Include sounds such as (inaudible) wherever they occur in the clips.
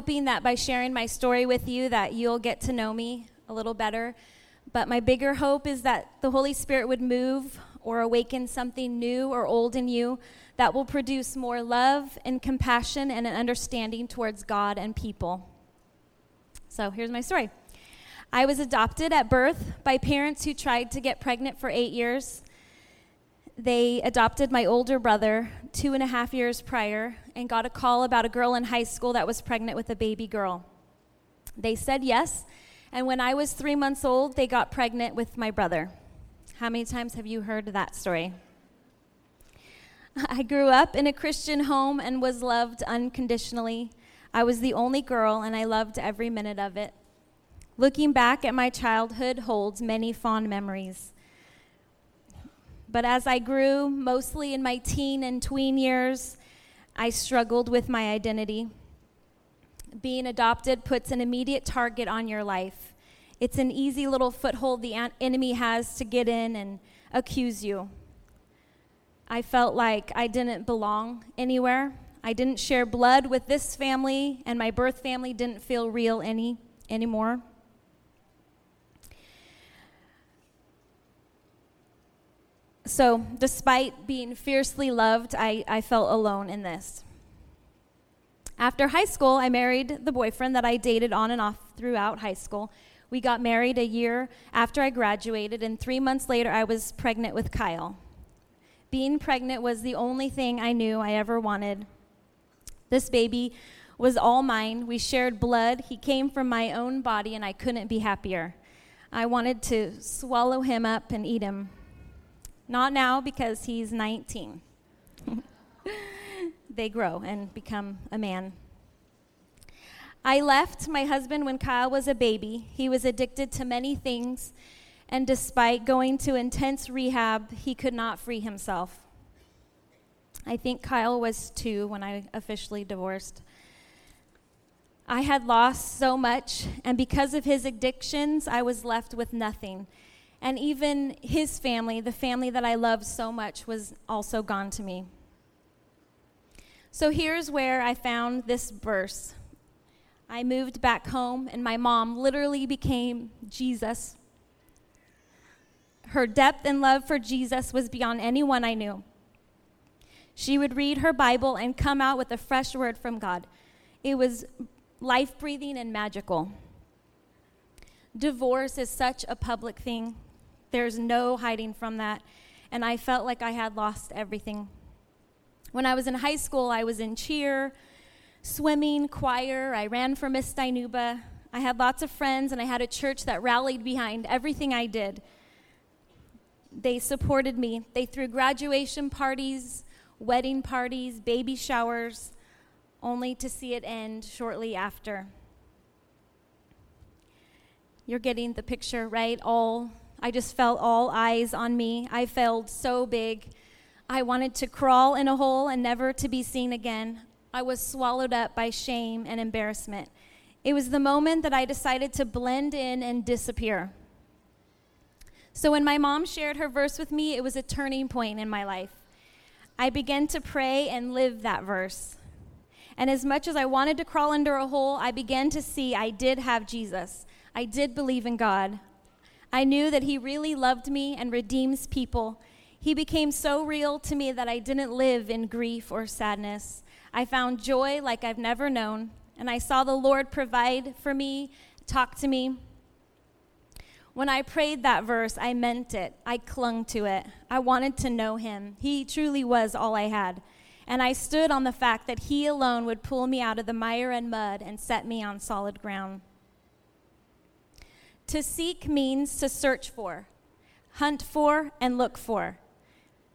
Hoping that by sharing my story with you that you'll get to know me a little better. But my bigger hope is that the Holy Spirit would move or awaken something new or old in you that will produce more love and compassion and an understanding towards God and people. So here's my story. I was adopted at birth by parents who tried to get pregnant for eight years. They adopted my older brother two and a half years prior and got a call about a girl in high school that was pregnant with a baby girl. They said yes, and when I was three months old, they got pregnant with my brother. How many times have you heard that story? (laughs) I grew up in a Christian home and was loved unconditionally. I was the only girl, and I loved every minute of it. Looking back at my childhood holds many fond memories. But as I grew, mostly in my teen and tween years, I struggled with my identity. Being adopted puts an immediate target on your life. It's an easy little foothold the enemy has to get in and accuse you. I felt like I didn't belong anywhere. I didn't share blood with this family, and my birth family didn't feel real any anymore. So, despite being fiercely loved, I, I felt alone in this. After high school, I married the boyfriend that I dated on and off throughout high school. We got married a year after I graduated, and three months later, I was pregnant with Kyle. Being pregnant was the only thing I knew I ever wanted. This baby was all mine. We shared blood. He came from my own body, and I couldn't be happier. I wanted to swallow him up and eat him. Not now, because he's 19. (laughs) they grow and become a man. I left my husband when Kyle was a baby. He was addicted to many things, and despite going to intense rehab, he could not free himself. I think Kyle was two when I officially divorced. I had lost so much, and because of his addictions, I was left with nothing. And even his family, the family that I loved so much, was also gone to me. So here's where I found this verse I moved back home, and my mom literally became Jesus. Her depth and love for Jesus was beyond anyone I knew. She would read her Bible and come out with a fresh word from God. It was life breathing and magical. Divorce is such a public thing, there's no hiding from that. And I felt like I had lost everything. When I was in high school, I was in cheer, swimming, choir. I ran for Miss Dinuba. I had lots of friends, and I had a church that rallied behind everything I did. They supported me. They threw graduation parties, wedding parties, baby showers, only to see it end shortly after. You're getting the picture, right? All I just felt all eyes on me. I felt so big. I wanted to crawl in a hole and never to be seen again. I was swallowed up by shame and embarrassment. It was the moment that I decided to blend in and disappear. So when my mom shared her verse with me, it was a turning point in my life. I began to pray and live that verse. And as much as I wanted to crawl under a hole, I began to see I did have Jesus. I did believe in God. I knew that He really loved me and redeems people. He became so real to me that I didn't live in grief or sadness. I found joy like I've never known, and I saw the Lord provide for me, talk to me. When I prayed that verse, I meant it. I clung to it. I wanted to know Him. He truly was all I had. And I stood on the fact that He alone would pull me out of the mire and mud and set me on solid ground. To seek means to search for, hunt for, and look for.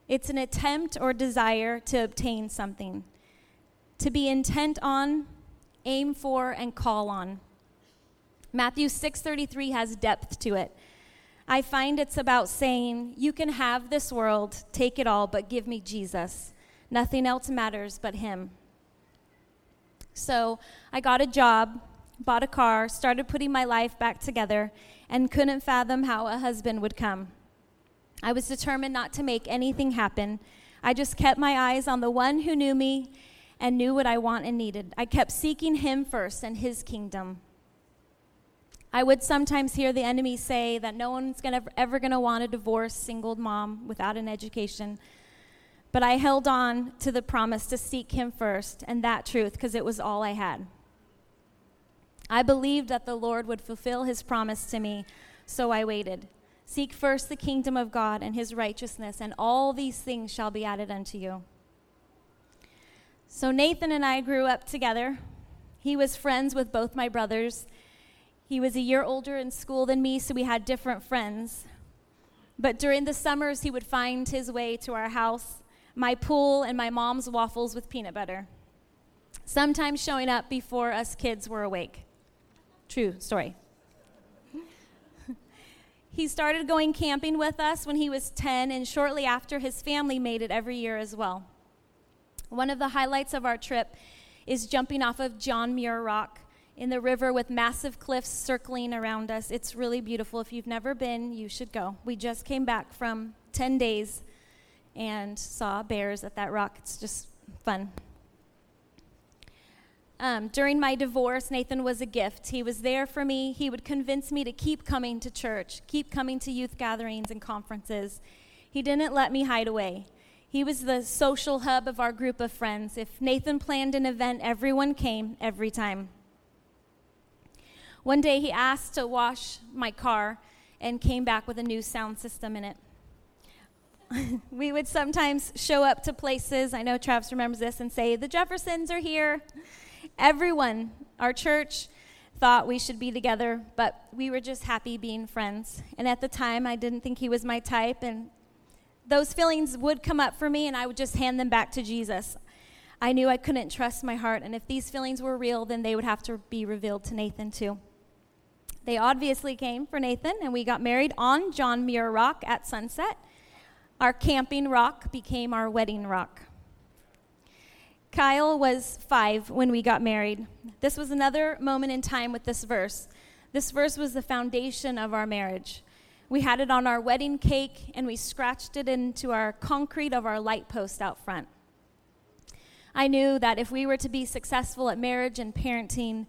It's an attempt or desire to obtain something to be intent on, aim for, and call on. Matthew 6:33 has depth to it. I find it's about saying, You can have this world, take it all, but give me Jesus. Nothing else matters but Him. So I got a job, bought a car, started putting my life back together, and couldn't fathom how a husband would come. I was determined not to make anything happen. I just kept my eyes on the one who knew me and knew what I want and needed. I kept seeking Him first and His kingdom. I would sometimes hear the enemy say that no one's gonna, ever going to want a divorced single mom without an education. But I held on to the promise to seek him first and that truth because it was all I had. I believed that the Lord would fulfill his promise to me, so I waited. Seek first the kingdom of God and his righteousness, and all these things shall be added unto you. So Nathan and I grew up together. He was friends with both my brothers he was a year older in school than me, so we had different friends. But during the summers, he would find his way to our house, my pool, and my mom's waffles with peanut butter. Sometimes showing up before us kids were awake. True story. he started going camping with us when he was 10, and shortly after, his family made it every year as well. One of the highlights of our trip is jumping off of John Muir Rock in the river with massive cliffs circling around us. It's really beautiful. If you've never been, you should go. We just came back from 10 days and saw bears at that rock. It's just fun. Um, during my divorce, Nathan was a gift. He was there for me. He would convince me to keep coming to church, keep coming to youth gatherings and conferences. He didn't let me hide away. He was the social hub of our group of friends. If Nathan planned an event, everyone came every time. One day he asked to wash my car and came back with a new sound system in it. (laughs) we would sometimes show up to places, I know Travis remembers this, and say, The Jeffersons are here. Everyone, our church, thought we should be together, but we were just happy being friends. And at the time, I didn't think he was my type, and those feelings would come up for me, and I would just hand them back to Jesus. I knew I couldn't trust my heart, and if these feelings were real, then they would have to be revealed to Nathan too. They obviously came for Nathan, and we got married on John Muir Rock at sunset. Our camping rock became our wedding rock. Kyle was five when we got married. This was another moment in time with this verse. This verse was the foundation of our marriage. We had it on our wedding cake, and we scratched it into our concrete of our light post out front. I knew that if we were to be successful at marriage and parenting,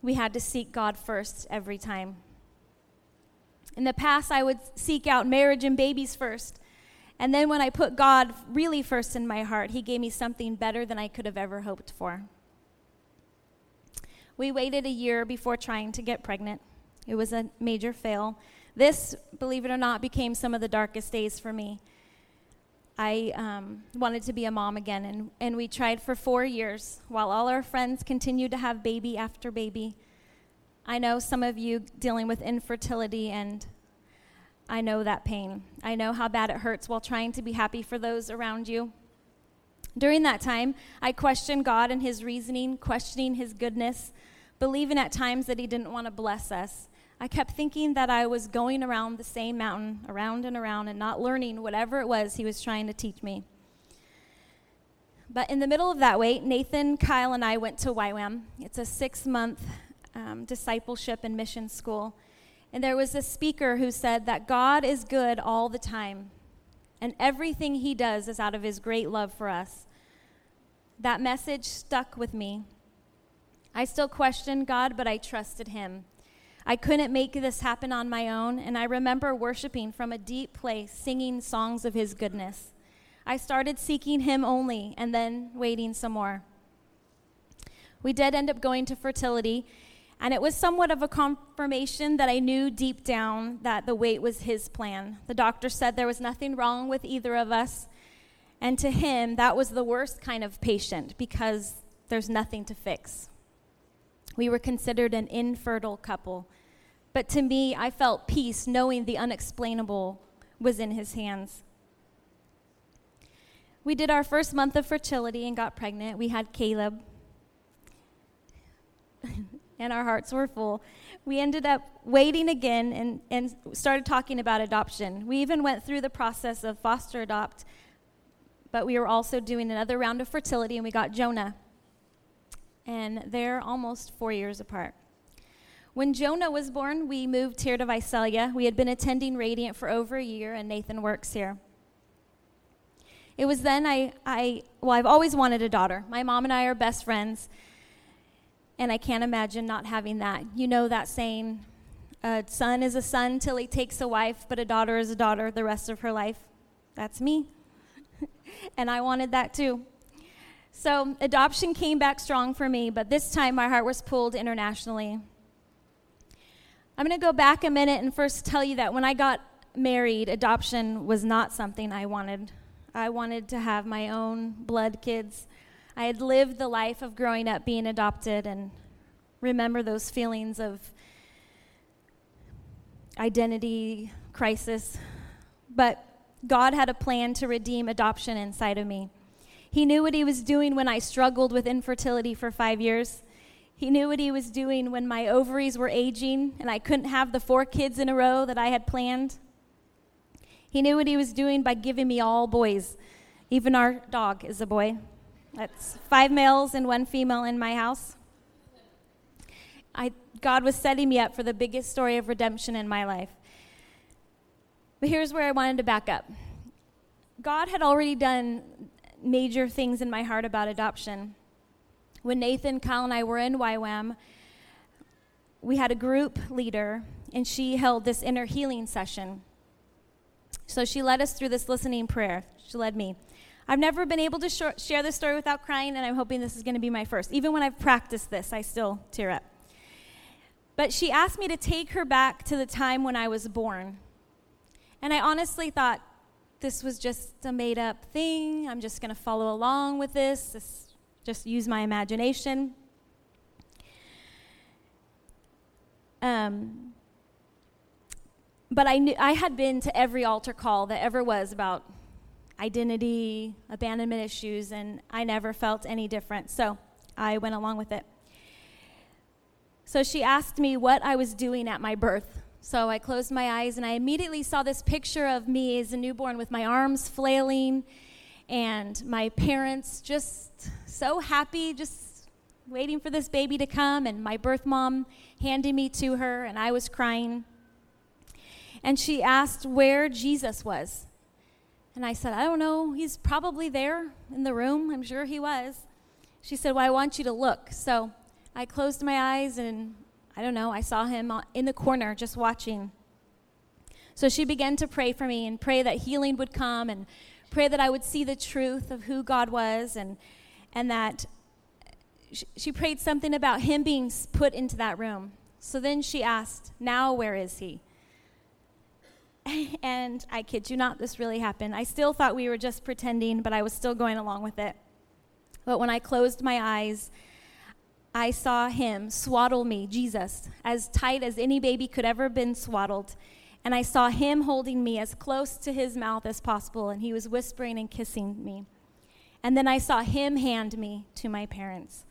we had to seek God first every time. In the past, I would seek out marriage and babies first. And then when I put God really first in my heart, He gave me something better than I could have ever hoped for. We waited a year before trying to get pregnant. It was a major fail. This, believe it or not, became some of the darkest days for me. I um, wanted to be a mom again, and, and we tried for four years while all our friends continued to have baby after baby. I know some of you dealing with infertility, and I know that pain. I know how bad it hurts while trying to be happy for those around you. During that time, I questioned God and His reasoning, questioning His goodness, believing at times that He didn't want to bless us. I kept thinking that I was going around the same mountain, around and around, and not learning whatever it was he was trying to teach me. But in the middle of that wait, Nathan, Kyle, and I went to YWAM. It's a six month um, discipleship and mission school. And there was a speaker who said that God is good all the time, and everything he does is out of his great love for us. That message stuck with me. I still questioned God, but I trusted him. I couldn't make this happen on my own, and I remember worshiping from a deep place, singing songs of His goodness. I started seeking Him only and then waiting some more. We did end up going to fertility, and it was somewhat of a confirmation that I knew deep down that the wait was His plan. The doctor said there was nothing wrong with either of us, and to Him, that was the worst kind of patient because there's nothing to fix. We were considered an infertile couple. But to me, I felt peace knowing the unexplainable was in his hands. We did our first month of fertility and got pregnant. We had Caleb. And our hearts were full. We ended up waiting again and, and started talking about adoption. We even went through the process of foster adopt, but we were also doing another round of fertility, and we got Jonah. And they're almost four years apart. When Jonah was born, we moved here to Visalia. We had been attending Radiant for over a year, and Nathan works here. It was then I, I, well, I've always wanted a daughter. My mom and I are best friends, and I can't imagine not having that. You know that saying, a son is a son till he takes a wife, but a daughter is a daughter the rest of her life. That's me. (laughs) and I wanted that too. So adoption came back strong for me, but this time my heart was pulled internationally. I'm going to go back a minute and first tell you that when I got married, adoption was not something I wanted. I wanted to have my own blood kids. I had lived the life of growing up being adopted and remember those feelings of identity crisis. But God had a plan to redeem adoption inside of me. He knew what He was doing when I struggled with infertility for five years. He knew what He was doing when my ovaries were aging and I couldn't have the four kids in a row that I had planned. He knew what he was doing by giving me all boys. Even our dog is a boy. That's five males and one female in my house. I, God was setting me up for the biggest story of redemption in my life. But here's where I wanted to back up God had already done major things in my heart about adoption. When Nathan, Kyle, and I were in YWAM, we had a group leader, and she held this inner healing session. So she led us through this listening prayer. She led me. I've never been able to sh- share this story without crying, and I'm hoping this is going to be my first. Even when I've practiced this, I still tear up. But she asked me to take her back to the time when I was born. And I honestly thought this was just a made up thing. I'm just going to follow along with this, this, just use my imagination. Um, but I, knew, I had been to every altar call that ever was about identity, abandonment issues, and I never felt any different. So I went along with it. So she asked me what I was doing at my birth. So I closed my eyes and I immediately saw this picture of me as a newborn with my arms flailing and my parents just so happy, just waiting for this baby to come, and my birth mom handing me to her, and I was crying and she asked where Jesus was. And I said, I don't know. He's probably there in the room. I'm sure he was. She said, Well, I want you to look. So I closed my eyes and I don't know, I saw him in the corner just watching. So she began to pray for me and pray that healing would come and pray that I would see the truth of who God was and, and that she prayed something about him being put into that room. So then she asked, Now where is he? (laughs) and I kid you not, this really happened. I still thought we were just pretending, but I was still going along with it. But when I closed my eyes, I saw him swaddle me, Jesus, as tight as any baby could ever have been swaddled. And I saw him holding me as close to his mouth as possible, and he was whispering and kissing me. And then I saw him hand me to my parents.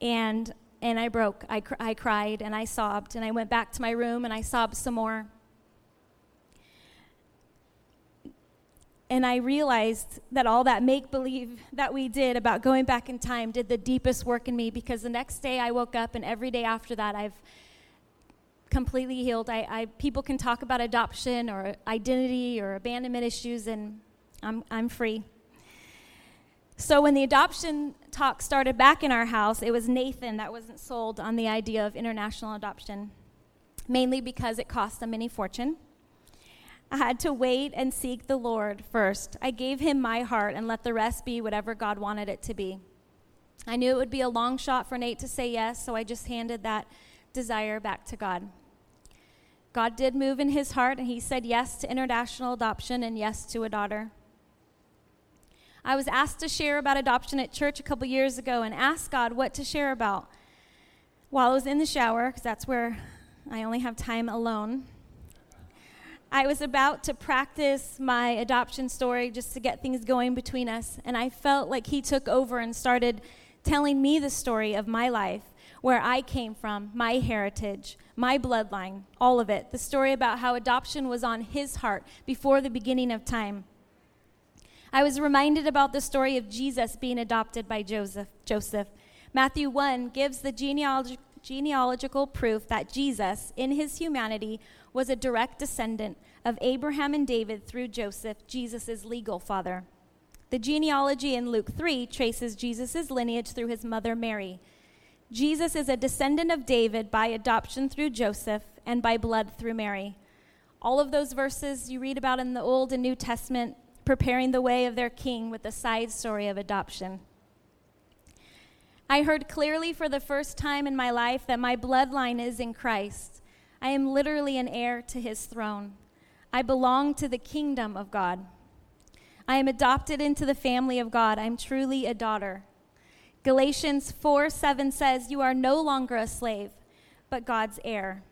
And and I broke. I, cr- I cried and I sobbed, and I went back to my room and I sobbed some more. And I realized that all that make believe that we did about going back in time did the deepest work in me because the next day I woke up, and every day after that, I've completely healed. I, I, people can talk about adoption or identity or abandonment issues, and I'm, I'm free. So when the adoption talk started back in our house, it was Nathan that wasn't sold on the idea of international adoption, mainly because it cost them any fortune. I had to wait and seek the Lord first. I gave him my heart and let the rest be whatever God wanted it to be. I knew it would be a long shot for Nate to say yes, so I just handed that desire back to God. God did move in his heart, and he said yes to international adoption and yes to a daughter. I was asked to share about adoption at church a couple years ago and asked God what to share about. While I was in the shower, because that's where I only have time alone, I was about to practice my adoption story just to get things going between us, and I felt like He took over and started telling me the story of my life, where I came from, my heritage, my bloodline, all of it. The story about how adoption was on his heart before the beginning of time. I was reminded about the story of Jesus being adopted by Joseph. Joseph. Matthew 1 gives the genealog- genealogical proof that Jesus, in his humanity, was a direct descendant of Abraham and David through Joseph, Jesus' legal father. The genealogy in Luke 3 traces Jesus' lineage through his mother Mary. Jesus is a descendant of David by adoption through Joseph and by blood through Mary. All of those verses you read about in the Old and New Testament preparing the way of their king with the side story of adoption. I heard clearly for the first time in my life that my bloodline is in Christ. I am literally an heir to his throne. I belong to the kingdom of God. I am adopted into the family of God. I'm truly a daughter. Galatians 4 7 says, You are no longer a slave, but God's heir.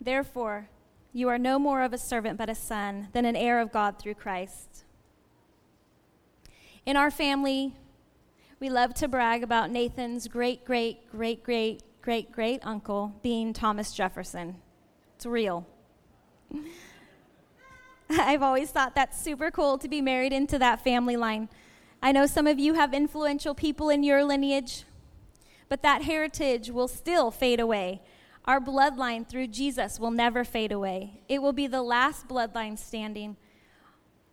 Therefore, you are no more of a servant, but a son, than an heir of God through Christ. In our family, we love to brag about Nathan's great, great, great, great, great, great uncle being Thomas Jefferson. It's real. (laughs) I've always thought that's super cool to be married into that family line. I know some of you have influential people in your lineage, but that heritage will still fade away. Our bloodline through Jesus will never fade away. It will be the last bloodline standing.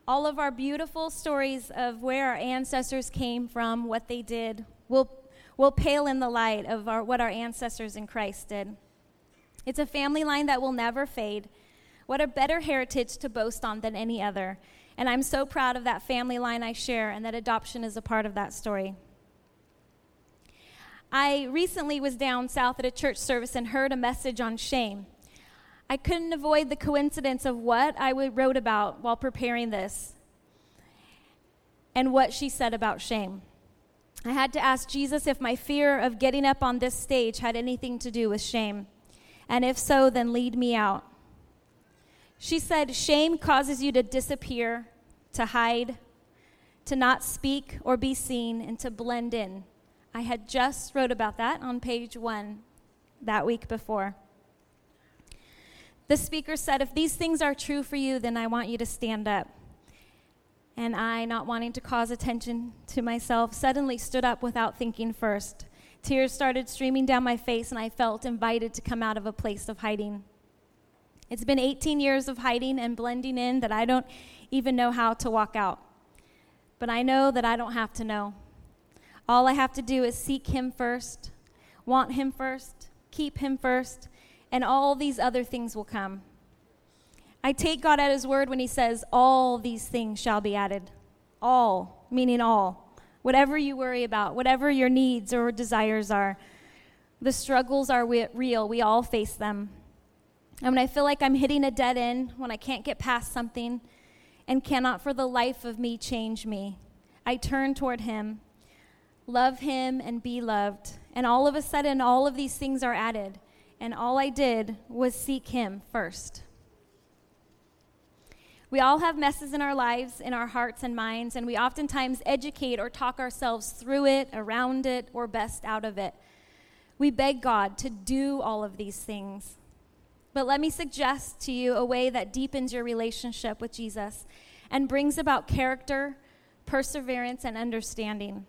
All of our beautiful stories of where our ancestors came from, what they did, will, will pale in the light of our, what our ancestors in Christ did. It's a family line that will never fade. What a better heritage to boast on than any other. And I'm so proud of that family line I share and that adoption is a part of that story. I recently was down south at a church service and heard a message on shame. I couldn't avoid the coincidence of what I wrote about while preparing this and what she said about shame. I had to ask Jesus if my fear of getting up on this stage had anything to do with shame. And if so, then lead me out. She said, Shame causes you to disappear, to hide, to not speak or be seen, and to blend in. I had just wrote about that on page one that week before. The speaker said, If these things are true for you, then I want you to stand up. And I, not wanting to cause attention to myself, suddenly stood up without thinking first. Tears started streaming down my face, and I felt invited to come out of a place of hiding. It's been 18 years of hiding and blending in that I don't even know how to walk out. But I know that I don't have to know. All I have to do is seek Him first, want Him first, keep Him first, and all these other things will come. I take God at His word when He says, All these things shall be added. All, meaning all. Whatever you worry about, whatever your needs or desires are, the struggles are real. We all face them. And when I feel like I'm hitting a dead end, when I can't get past something and cannot for the life of me change me, I turn toward Him, love Him, and be loved. And all of a sudden, all of these things are added. And all I did was seek Him first. We all have messes in our lives, in our hearts and minds, and we oftentimes educate or talk ourselves through it, around it, or best out of it. We beg God to do all of these things. But let me suggest to you a way that deepens your relationship with Jesus and brings about character, perseverance, and understanding.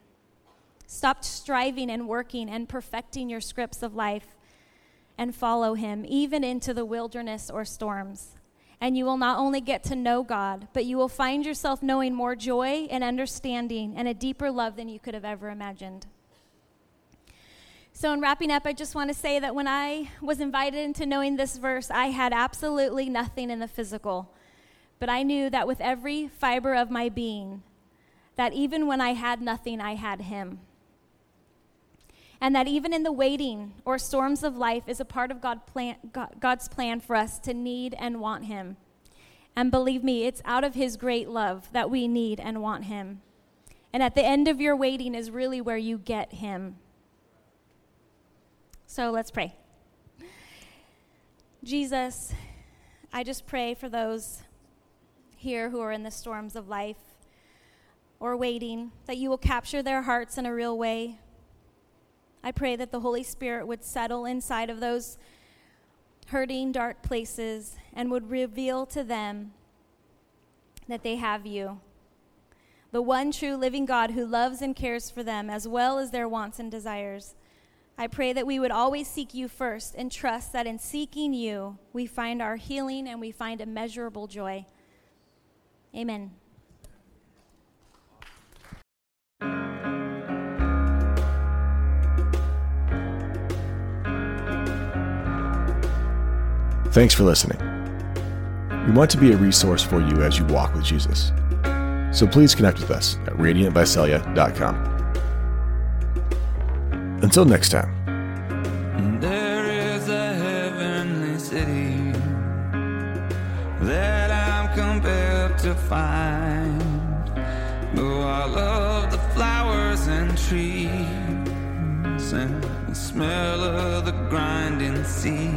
Stop striving and working and perfecting your scripts of life and follow Him, even into the wilderness or storms. And you will not only get to know God, but you will find yourself knowing more joy and understanding and a deeper love than you could have ever imagined. So, in wrapping up, I just want to say that when I was invited into knowing this verse, I had absolutely nothing in the physical. But I knew that with every fiber of my being, that even when I had nothing, I had Him. And that even in the waiting or storms of life is a part of God plan, God's plan for us to need and want Him. And believe me, it's out of His great love that we need and want Him. And at the end of your waiting is really where you get Him. So let's pray. Jesus, I just pray for those here who are in the storms of life, or waiting, that you will capture their hearts in a real way. I pray that the Holy Spirit would settle inside of those hurting, dark places and would reveal to them that they have you. The one true living God who loves and cares for them as well as their wants and desires. I pray that we would always seek you first and trust that in seeking you, we find our healing and we find immeasurable joy. Amen. Thanks for listening. We want to be a resource for you as you walk with Jesus. So please connect with us at radiantvisalia.com. Until next time. There is a heavenly city that I'm compelled to find. Though I love the flowers and trees and the smell of the grinding sea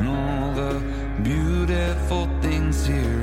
and all the beautiful things here